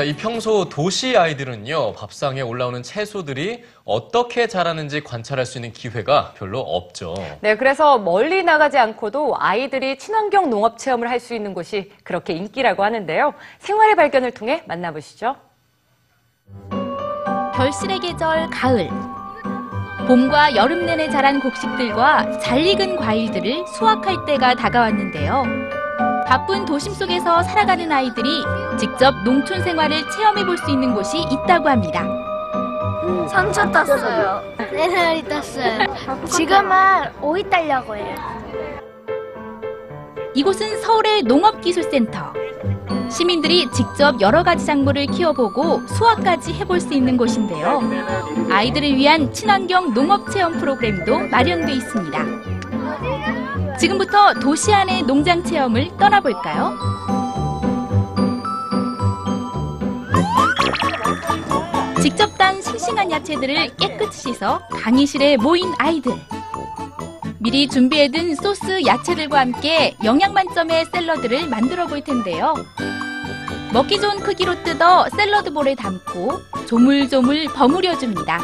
자, 이 평소 도시 아이들은요, 밥상에 올라오는 채소들이 어떻게 자라는지 관찰할 수 있는 기회가 별로 없죠. 네, 그래서 멀리 나가지 않고도 아이들이 친환경 농업 체험을 할 수 있는 곳이 그렇게 인기라고 하는데요. 생활의 발견을 통해 만나보시죠. 결실의 계절 가을. 봄과 여름 내내 자란 곡식들과 잘 익은 과일들을 수확할 때가 다가왔는데요. 바쁜 도심 속에서 살아가는 아이들이 직접 농촌 생활을 체험해 볼 수 있는 곳이 있다고 합니다. 상처 땄어요. 네 살이 땄어요. 지금은 오이 딸려고 해요. 이곳은 서울의 농업기술센터. 시민들이 직접 여러 가지 작물을 키워보고 수확까지 해볼 수 있는 곳인데요. 아이들을 위한 친환경 농업 체험 프로그램도 마련돼 있습니다. 지금부터 도시 안의 농장 체험을 떠나볼까요? 직접 딴 싱싱한 야채들을 깨끗이 씻어 강의실에 모인 아이들. 미리 준비해둔 소스 야채들과 함께 영양 만점의 샐러드를 만들어 볼 텐데요. 먹기 좋은 크기로 뜯어 샐러드 볼에 담고 조물조물 버무려 줍니다.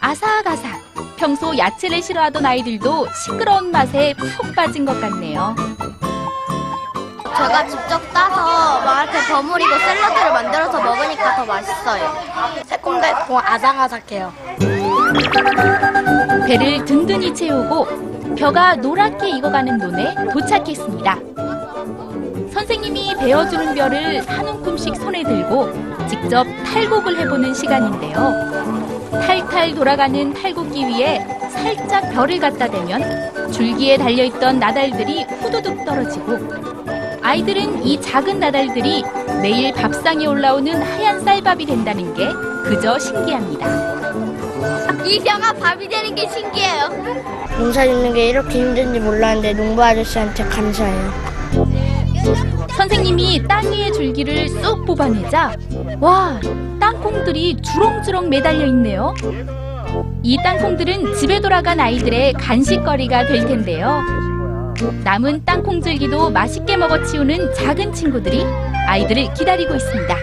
아삭아삭. 평소 야채를 싫어하던 아이들도 시끄러운 맛에 푹 빠진 것 같네요. 제가 직접 따서 막 이렇게 버무리고 샐러드를 만들어서 먹으니까 더 맛있어요. 새콤달콤 아삭아삭해요. 배를 든든히 채우고 벼가 노랗게 익어가는 논에 도착했습니다. 선생님이 베어주는 벼를 한 움큼씩 손에 들고 직접 탈곡을 해보는 시간인데요. 탈탈 돌아가는 탈곡기 위에 살짝 벼를 갖다 대면 줄기에 달려있던 나달들이 후두둑 떨어지고 아이들은 이 작은 나달들이 매일 밥상에 올라오는 하얀 쌀밥이 된다는 게 그저 신기합니다. 이 벼가 밥이 되는 게 신기해요. 농사 짓는 게 이렇게 힘든지 몰랐는데 농부 아저씨한테 감사해요. 선생님이 땅 위의 줄기를 쏙 뽑아내자 와 땅콩들이 주렁주렁 매달려 있네요. 이 땅콩들은 집에 돌아간 아이들의 간식거리가 될 텐데요. 남은 땅콩 줄기도 맛있게 먹어 치우는 작은 친구들이 아이들을 기다리고 있습니다.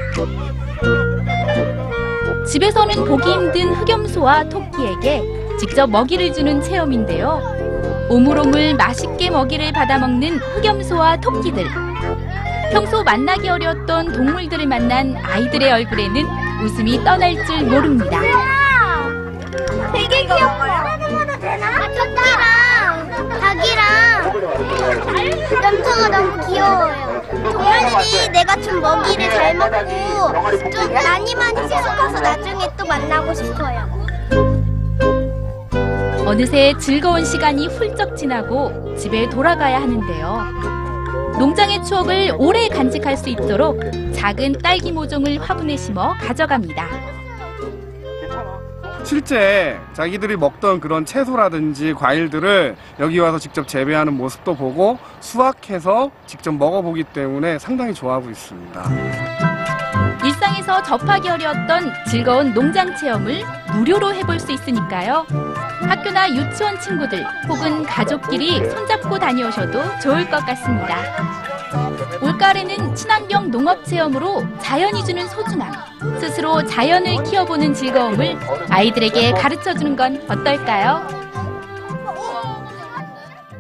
집에서는 보기 힘든 흑염소와 토끼에게 직접 먹이를 주는 체험인데요. 오물오물 맛있게 먹이를 받아먹는 흑염소와 토끼들. 평소 만나기 어려웠던 동물들을 만난 아이들의 얼굴에는 웃음이 떠날 줄 모릅니다. 되게 귀엽다. 토끼랑 닭이랑 염소가 너무 귀여워요. 동물들이 내가 준 먹이를 잘 먹고 좀 많이 많이 채소가서 나중에 또 만나고 싶어요. 어느새 즐거운 시간이 훌쩍 지나고 집에 돌아가야 하는데요. 농장의 추억을 오래 간직할 수 있도록 작은 딸기 모종을 화분에 심어 가져갑니다. 실제 자기들이 먹던 그런 채소라든지 과일들을 여기 와서 직접 재배하는 모습도 보고 수확해서 직접 먹어보기 때문에 상당히 좋아하고 있습니다. 일상에서 접하기 어려웠던 즐거운 농장 체험을 무료로 해볼 수 있으니까요. 학교나 유치원 친구들 혹은 가족끼리 손잡고 다녀오셔도 좋을 것 같습니다. 올가을에는 친환경 농업 체험으로 자연이 주는 소중함, 스스로 자연을 키워보는 즐거움을 아이들에게 가르쳐 주는 건 어떨까요?